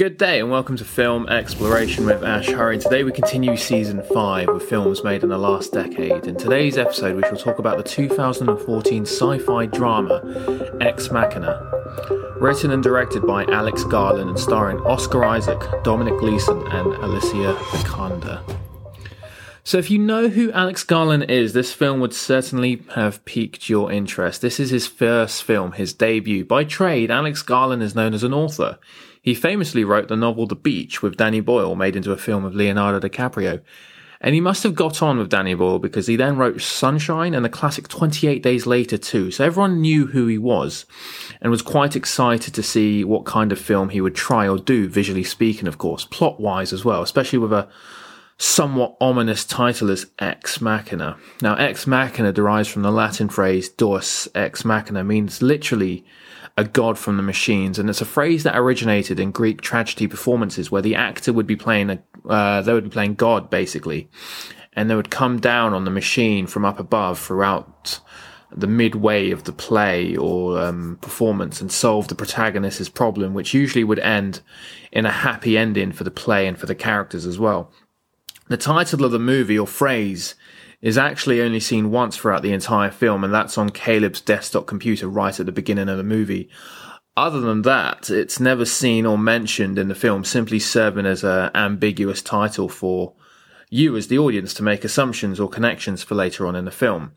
Good day and welcome to Film Exploration with Ash Hurry. Today we continue season 5 with films made in the last decade. In today's episode, we shall talk about the 2014 sci fi drama Ex Machina. Written and directed by Alex Garland and starring Oscar Isaac, Dominic Gleeson, and Alicia Vikander. So, if you know who Alex Garland is, this film would certainly have piqued your interest. This is his first film, his debut. By trade, Alex Garland is known as an author. He famously wrote the novel The Beach with Danny Boyle, made into a film of Leonardo DiCaprio. And he must have got on with Danny Boyle because he then wrote Sunshine and the classic 28 Days Later too. So everyone knew who he was and was quite excited to see what kind of film he would try or do, visually speaking, of course, plot wise as well, especially with a somewhat ominous title as Ex Machina. Now, Ex Machina derives from the Latin phrase Deus Ex Machina, means literally a god from the machines, and it's a phrase that originated in Greek tragedy performances where the actor would be playing a, uh, they would be playing God basically, and they would come down on the machine from up above throughout the midway of the play or um, performance and solve the protagonist's problem, which usually would end in a happy ending for the play and for the characters as well. The title of the movie or phrase is actually only seen once throughout the entire film, and that's on Caleb's desktop computer right at the beginning of the movie. Other than that, it's never seen or mentioned in the film, simply serving as an ambiguous title for you as the audience to make assumptions or connections for later on in the film.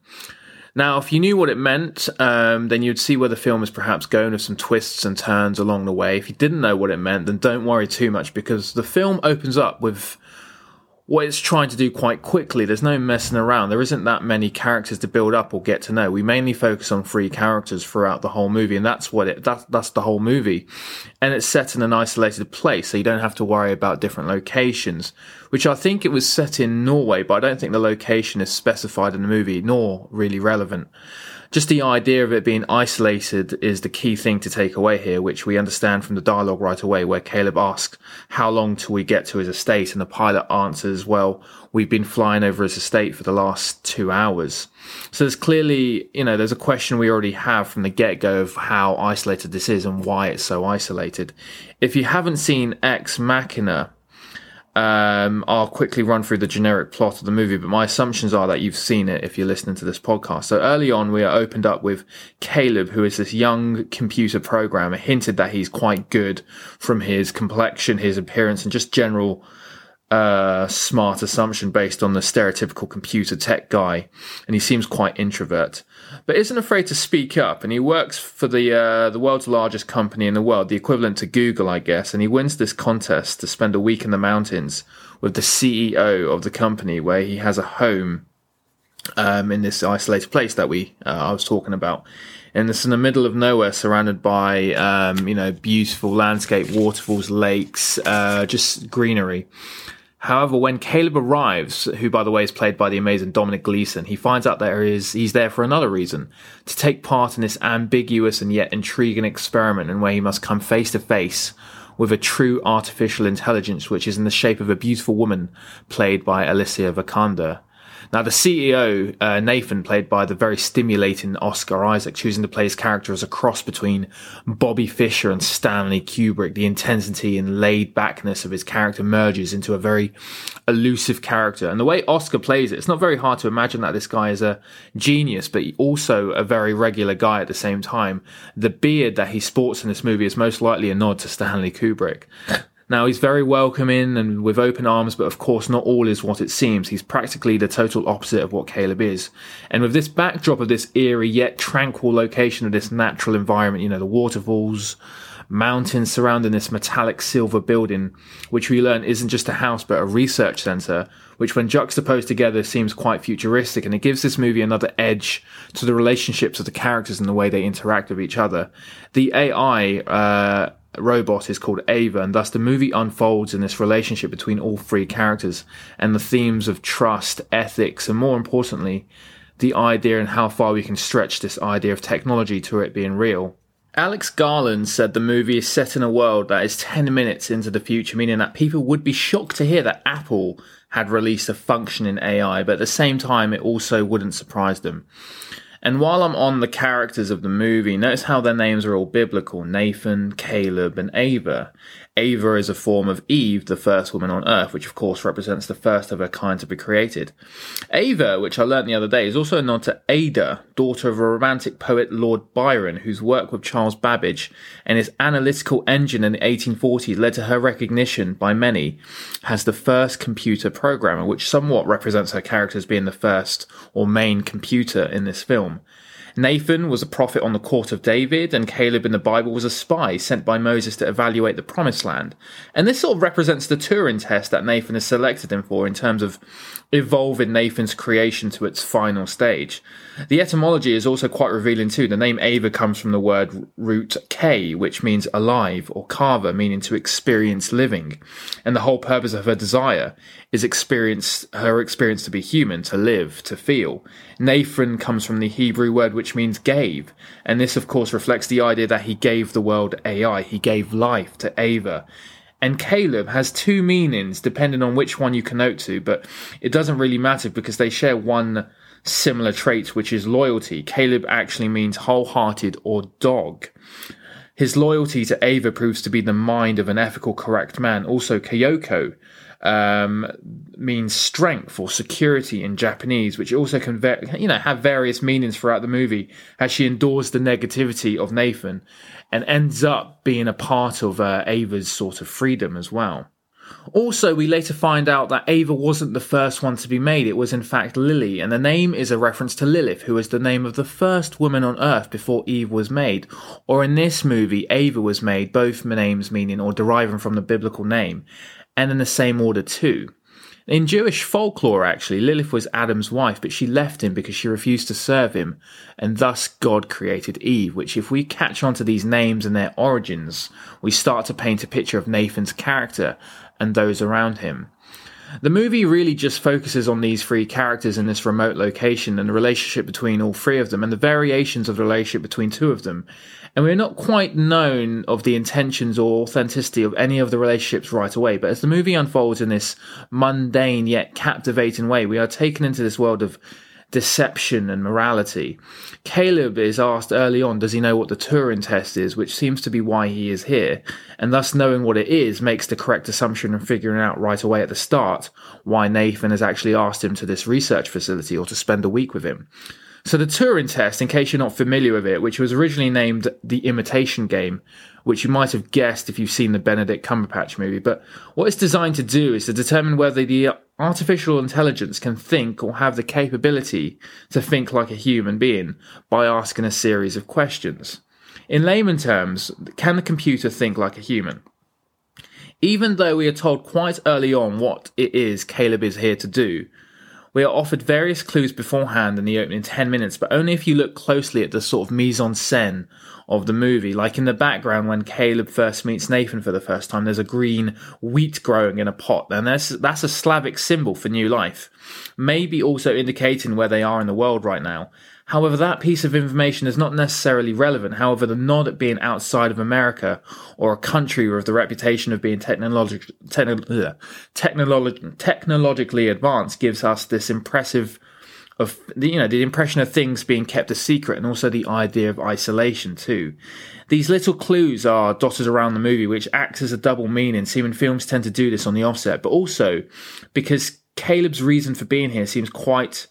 Now, if you knew what it meant, um, then you'd see where the film is perhaps going with some twists and turns along the way. If you didn't know what it meant, then don't worry too much because the film opens up with what it's trying to do quite quickly. There's no messing around. There isn't that many characters to build up or get to know. We mainly focus on three characters throughout the whole movie, and that's what it that's that's the whole movie. And it's set in an isolated place, so you don't have to worry about different locations. Which I think it was set in Norway, but I don't think the location is specified in the movie, nor really relevant just the idea of it being isolated is the key thing to take away here, which we understand from the dialogue right away, where Caleb asks, How long till we get to his estate? And the pilot answers, Well, we've been flying over his estate for the last two hours. So there's clearly, you know, there's a question we already have from the get go of how isolated this is and why it's so isolated. If you haven't seen Ex Machina, um, I'll quickly run through the generic plot of the movie, but my assumptions are that you've seen it if you're listening to this podcast. So early on, we are opened up with Caleb, who is this young computer programmer, hinted that he's quite good from his complexion, his appearance, and just general uh, smart assumption based on the stereotypical computer tech guy. And he seems quite introvert but isn't afraid to speak up. And he works for the uh, the world's largest company in the world, the equivalent to Google, I guess. And he wins this contest to spend a week in the mountains with the CEO of the company, where he has a home um, in this isolated place that we uh, I was talking about. And it's in the middle of nowhere, surrounded by um, you know beautiful landscape, waterfalls, lakes, uh, just greenery. However, when Caleb arrives, who by the way is played by the amazing Dominic Gleeson, he finds out that he's there for another reason to take part in this ambiguous and yet intriguing experiment in where he must come face to face with a true artificial intelligence, which is in the shape of a beautiful woman played by Alicia Vikander. Now, the CEO, uh, Nathan, played by the very stimulating Oscar Isaac, choosing to play his character as a cross between Bobby Fischer and Stanley Kubrick. The intensity and laid backness of his character merges into a very elusive character. And the way Oscar plays it, it's not very hard to imagine that this guy is a genius, but also a very regular guy at the same time. The beard that he sports in this movie is most likely a nod to Stanley Kubrick. Now, he's very welcoming and with open arms, but of course, not all is what it seems. He's practically the total opposite of what Caleb is. And with this backdrop of this eerie yet tranquil location of this natural environment, you know, the waterfalls, mountains surrounding this metallic silver building, which we learn isn't just a house but a research center, which when juxtaposed together seems quite futuristic and it gives this movie another edge to the relationships of the characters and the way they interact with each other. The AI, uh, robot is called Ava, and thus the movie unfolds in this relationship between all three characters and the themes of trust, ethics, and more importantly, the idea and how far we can stretch this idea of technology to it being real. Alex Garland said the movie is set in a world that is 10 minutes into the future, meaning that people would be shocked to hear that Apple had released a functioning AI, but at the same time, it also wouldn't surprise them. And while I'm on the characters of the movie, notice how their names are all biblical Nathan, Caleb, and Ava. Ava is a form of Eve, the first woman on Earth, which of course represents the first of her kind to be created. Ava, which I learnt the other day, is also a nod to Ada, daughter of a romantic poet Lord Byron, whose work with Charles Babbage and his analytical engine in the 1840s led to her recognition by many as the first computer programmer, which somewhat represents her character as being the first or main computer in this film. Nathan was a prophet on the court of David, and Caleb in the Bible was a spy sent by Moses to evaluate the promised land. And this sort of represents the Turing test that Nathan has selected him for in terms of evolving Nathan's creation to its final stage. The etymology is also quite revealing too. The name Ava comes from the word root K, which means alive, or Kava, meaning to experience living. And the whole purpose of her desire is experience, her experience to be human, to live, to feel. Nathan comes from the Hebrew word which means gave. And this, of course, reflects the idea that he gave the world AI. He gave life to Ava. And Caleb has two meanings depending on which one you connote to, but it doesn't really matter because they share one similar trait, which is loyalty. Caleb actually means wholehearted or dog. His loyalty to Ava proves to be the mind of an ethical, correct man. Also, Kyoko um, means strength or security in Japanese, which also can, you know, have various meanings throughout the movie as she endures the negativity of Nathan and ends up being a part of uh, Ava's sort of freedom as well. Also, we later find out that Ava wasn't the first one to be made, it was in fact Lily, and the name is a reference to Lilith, who was the name of the first woman on Earth before Eve was made. Or in this movie, Ava was made, both names meaning or deriving from the biblical name, and in the same order too. In Jewish folklore, actually, Lilith was Adam's wife, but she left him because she refused to serve him, and thus God created Eve, which, if we catch on to these names and their origins, we start to paint a picture of Nathan's character and those around him. The movie really just focuses on these three characters in this remote location and the relationship between all three of them and the variations of the relationship between two of them. And we're not quite known of the intentions or authenticity of any of the relationships right away, but as the movie unfolds in this mundane yet captivating way, we are taken into this world of deception and morality. Caleb is asked early on, does he know what the Turing test is, which seems to be why he is here, and thus knowing what it is makes the correct assumption and figuring out right away at the start why Nathan has actually asked him to this research facility or to spend a week with him. So the Turing test, in case you're not familiar with it, which was originally named the Imitation Game, which you might have guessed if you've seen the Benedict Cumberbatch movie, but what it's designed to do is to determine whether the artificial intelligence can think or have the capability to think like a human being by asking a series of questions. In layman terms, can the computer think like a human? Even though we are told quite early on what it is Caleb is here to do, we are offered various clues beforehand in the opening 10 minutes, but only if you look closely at the sort of mise en scène of the movie. Like in the background when Caleb first meets Nathan for the first time, there's a green wheat growing in a pot, and that's, that's a Slavic symbol for new life. Maybe also indicating where they are in the world right now. However, that piece of information is not necessarily relevant. However, the nod at being outside of America or a country with the reputation of being technolog- techno- technolog- technologically advanced gives us this impressive of the, you know the impression of things being kept a secret and also the idea of isolation too. These little clues are dotted around the movie, which acts as a double meaning. Seeming films tend to do this on the offset, but also because Caleb's reason for being here seems quite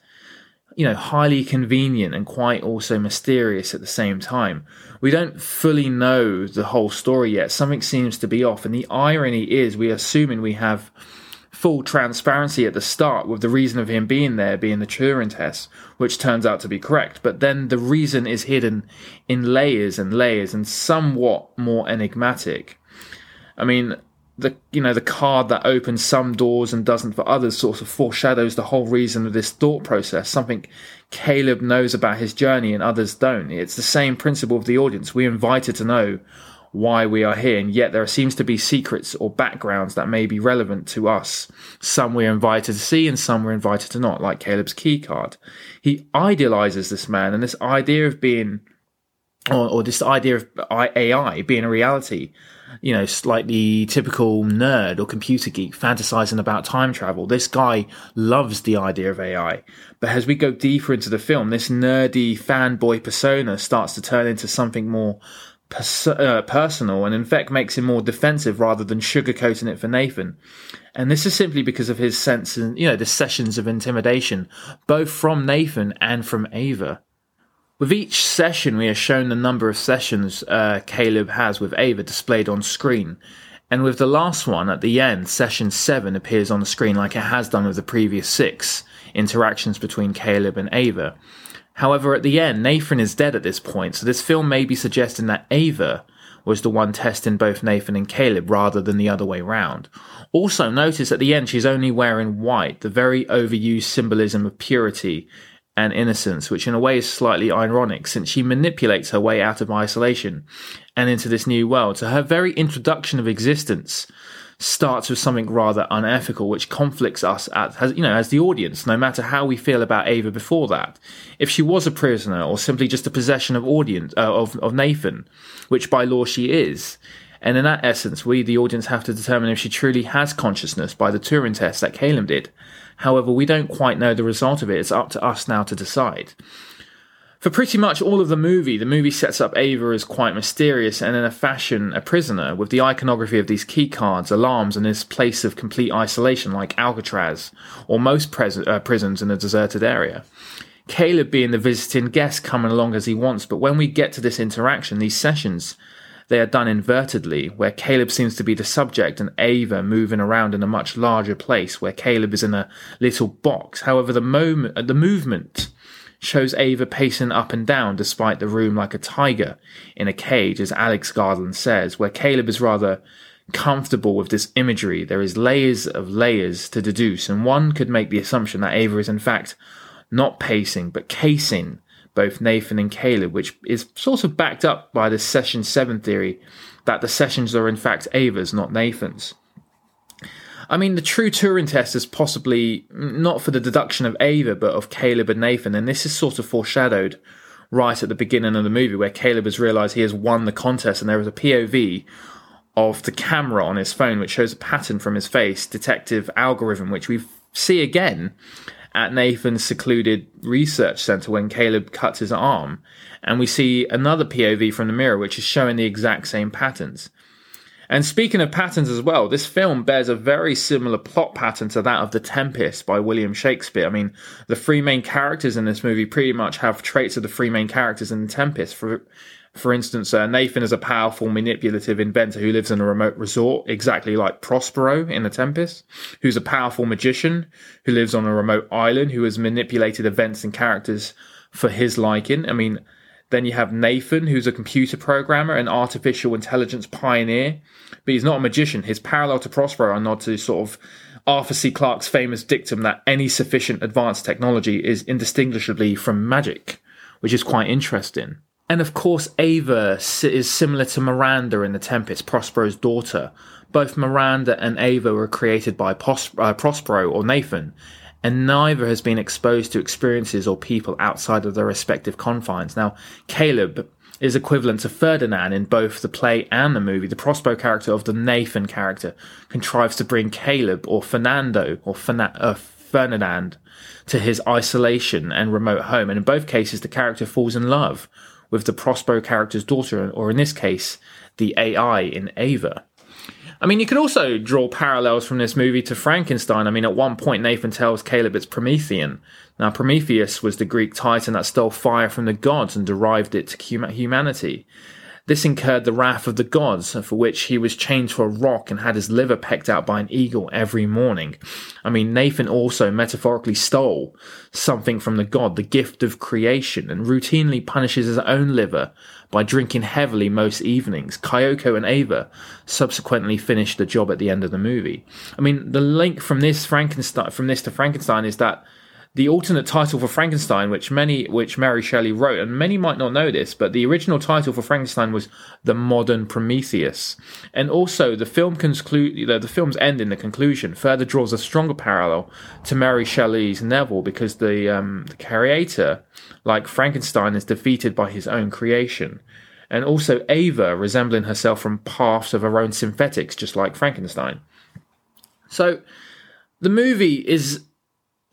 you know, highly convenient and quite also mysterious at the same time. We don't fully know the whole story yet. Something seems to be off. And the irony is, we're assuming we have full transparency at the start with the reason of him being there being the Turing test, which turns out to be correct. But then the reason is hidden in layers and layers and somewhat more enigmatic. I mean, the you know the card that opens some doors and doesn't for others sort of foreshadows the whole reason of this thought process. Something caleb knows about his journey and others don't. It's the same principle of the audience. We're invited to know why we are here and yet there seems to be secrets or backgrounds that may be relevant to us. Some we're invited to see and some we're invited to not like caleb's key card. He idealizes this man and this idea of being or, or this idea of ai being a reality you know, slightly typical nerd or computer geek fantasizing about time travel. This guy loves the idea of AI. But as we go deeper into the film, this nerdy fanboy persona starts to turn into something more pers- uh, personal and in fact makes him more defensive rather than sugarcoating it for Nathan. And this is simply because of his sense and, you know, the sessions of intimidation, both from Nathan and from Ava. With each session, we are shown the number of sessions uh, Caleb has with Ava displayed on screen. And with the last one at the end, session 7 appears on the screen like it has done with the previous six interactions between Caleb and Ava. However, at the end, Nathan is dead at this point, so this film may be suggesting that Ava was the one testing both Nathan and Caleb rather than the other way round. Also, notice at the end she's only wearing white, the very overused symbolism of purity and innocence, which in a way is slightly ironic since she manipulates her way out of isolation and into this new world. So her very introduction of existence starts with something rather unethical, which conflicts us as you know as the audience, no matter how we feel about Ava before that. If she was a prisoner or simply just a possession of audience uh, of of Nathan, which by law she is. And in that essence, we, the audience, have to determine if she truly has consciousness by the Turing test that Caleb did. However, we don't quite know the result of it. It's up to us now to decide. For pretty much all of the movie, the movie sets up Ava as quite mysterious and in a fashion a prisoner, with the iconography of these key cards, alarms, and this place of complete isolation like Alcatraz, or most pres- uh, prisons in a deserted area. Caleb being the visiting guest coming along as he wants, but when we get to this interaction, these sessions, they are done invertedly, where Caleb seems to be the subject and Ava moving around in a much larger place, where Caleb is in a little box. However, the moment, uh, the movement shows Ava pacing up and down despite the room like a tiger in a cage, as Alex Garland says, where Caleb is rather comfortable with this imagery. There is layers of layers to deduce, and one could make the assumption that Ava is in fact not pacing, but casing both Nathan and Caleb, which is sort of backed up by the session seven theory that the sessions are in fact Ava's, not Nathan's. I mean, the true Turing test is possibly not for the deduction of Ava, but of Caleb and Nathan, and this is sort of foreshadowed right at the beginning of the movie, where Caleb has realised he has won the contest, and there is a POV of the camera on his phone, which shows a pattern from his face, detective algorithm, which we see again at Nathan's secluded research center when Caleb cuts his arm. And we see another POV from the mirror, which is showing the exact same patterns. And speaking of patterns as well, this film bears a very similar plot pattern to that of The Tempest by William Shakespeare. I mean, the three main characters in this movie pretty much have traits of the three main characters in The Tempest. For for instance, uh, Nathan is a powerful, manipulative inventor who lives in a remote resort, exactly like Prospero in The Tempest, who's a powerful magician who lives on a remote island who has manipulated events and characters for his liking. I mean, then you have Nathan, who's a computer programmer and artificial intelligence pioneer, but he's not a magician. His parallel to Prospero are not to sort of Arthur C. Clarke's famous dictum that any sufficient advanced technology is indistinguishably from magic, which is quite interesting. And of course, Ava is similar to Miranda in The Tempest, Prospero's daughter. Both Miranda and Ava were created by Pos- uh, Prospero or Nathan, and neither has been exposed to experiences or people outside of their respective confines. Now, Caleb is equivalent to Ferdinand in both the play and the movie. The Prospero character of the Nathan character contrives to bring Caleb or Fernando or Ferna- uh, Ferdinand to his isolation and remote home. And in both cases, the character falls in love with the Prospero character's daughter, or in this case, the AI in Ava. I mean, you can also draw parallels from this movie to Frankenstein. I mean, at one point, Nathan tells Caleb it's Promethean. Now, Prometheus was the Greek titan that stole fire from the gods and derived it to humanity. This incurred the wrath of the gods, for which he was chained to a rock and had his liver pecked out by an eagle every morning. I mean, Nathan also metaphorically stole something from the god, the gift of creation, and routinely punishes his own liver by drinking heavily most evenings. Kyoko and Ava subsequently finished the job at the end of the movie. I mean, the link from this Frankenstein, from this to Frankenstein is that the alternate title for Frankenstein, which many, which Mary Shelley wrote, and many might not know this, but the original title for Frankenstein was The Modern Prometheus. And also, the film conclude, the, the film's end in the conclusion further draws a stronger parallel to Mary Shelley's Neville because the, um, the creator, like Frankenstein, is defeated by his own creation. And also Ava resembling herself from paths of her own synthetics, just like Frankenstein. So, the movie is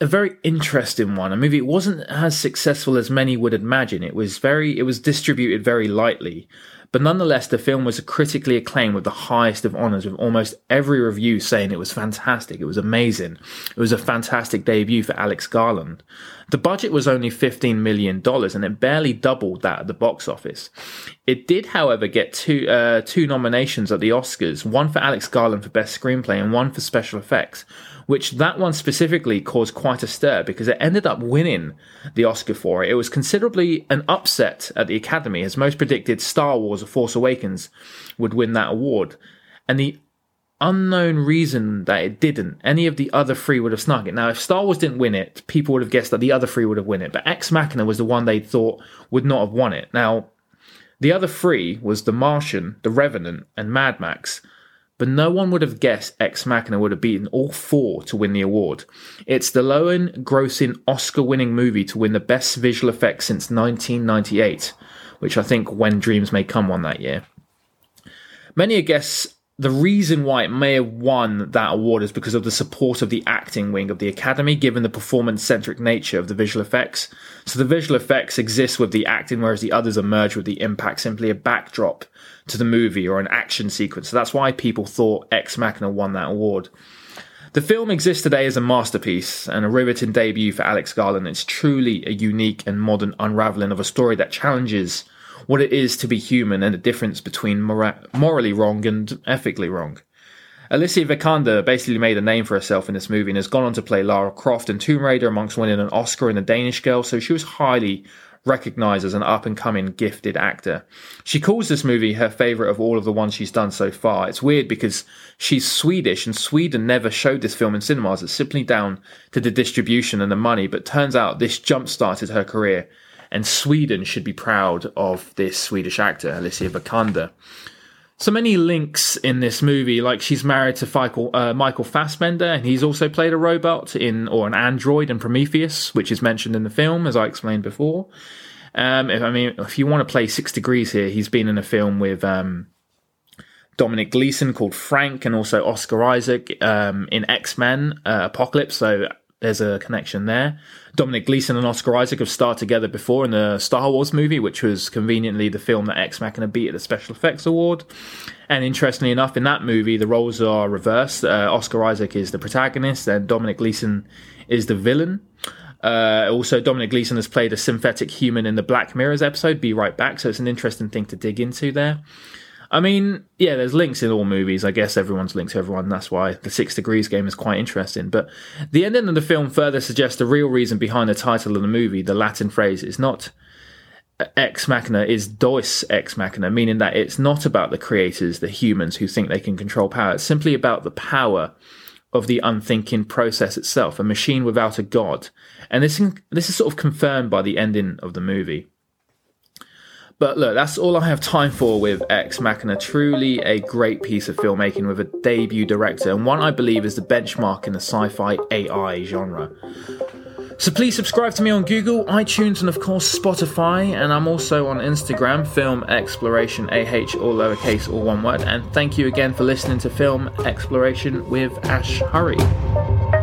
a very interesting one. A movie it wasn't as successful as many would imagine. It was very it was distributed very lightly, But nonetheless, the film was critically acclaimed with the highest of honors, with almost every review saying it was fantastic, it was amazing, it was a fantastic debut for Alex Garland. The budget was only $15 million and it barely doubled that at the box office. It did, however, get two, uh, two nominations at the Oscars, one for Alex Garland for Best Screenplay and one for Special Effects, which that one specifically caused quite a stir because it ended up winning the Oscar for it. It was considerably an upset at the Academy, as most predicted Star Wars: A Force Awakens would win that award, and the unknown reason that it didn't. Any of the other three would have snuck it. Now, if Star Wars didn't win it, people would have guessed that the other three would have won it. But Ex Machina was the one they thought would not have won it. Now, the other three was The Martian, The Revenant, and Mad Max but no one would have guessed Ex Machina would have beaten all four to win the award. It's the lowest grossing Oscar winning movie to win the best visual effects since 1998, which I think When Dreams May Come won that year. Many a guess the reason why it may have won that award is because of the support of the acting wing of the Academy, given the performance centric nature of the visual effects. So the visual effects exist with the acting, whereas the others emerge with the impact, simply a backdrop to the movie or an action sequence. So that's why people thought Ex Machina won that award. The film exists today as a masterpiece and a riveting debut for Alex Garland. It's truly a unique and modern unraveling of a story that challenges what it is to be human and the difference between mora- morally wrong and ethically wrong. Alicia Vikander basically made a name for herself in this movie and has gone on to play Lara Croft in Tomb Raider amongst winning an Oscar in The Danish Girl, so she was highly recognized as an up and coming gifted actor. She calls this movie her favorite of all of the ones she's done so far. It's weird because she's Swedish and Sweden never showed this film in cinemas. It's simply down to the distribution and the money, but turns out this jump started her career. And Sweden should be proud of this Swedish actor, Alicia Vikander so many links in this movie. Like she's married to Michael, uh, Michael Fassbender, and he's also played a robot in or an android in Prometheus, which is mentioned in the film, as I explained before. Um, if I mean, if you want to play Six Degrees here, he's been in a film with um, Dominic Gleeson called Frank, and also Oscar Isaac um, in X Men uh, Apocalypse. So there's a connection there. Dominic Gleeson and Oscar Isaac have starred together before in the Star Wars movie, which was conveniently the film that Ex Machina beat at the Special Effects Award. And interestingly enough, in that movie, the roles are reversed. Uh, Oscar Isaac is the protagonist, and Dominic Gleeson is the villain. Uh, also, Dominic Gleeson has played a synthetic human in the Black Mirrors episode, Be Right Back, so it's an interesting thing to dig into there. I mean, yeah, there's links in all movies. I guess everyone's linked to everyone. That's why the Six Degrees game is quite interesting. But the ending of the film further suggests the real reason behind the title of the movie. The Latin phrase is not ex machina, is deus ex machina, meaning that it's not about the creators, the humans who think they can control power. It's simply about the power of the unthinking process itself, a machine without a god. And this this is sort of confirmed by the ending of the movie. But look, that's all I have time for with Ex Machina. Truly a great piece of filmmaking with a debut director, and one I believe is the benchmark in the sci fi AI genre. So please subscribe to me on Google, iTunes, and of course Spotify. And I'm also on Instagram, Film Exploration AH, all lowercase, all one word. And thank you again for listening to Film Exploration with Ash Hurry.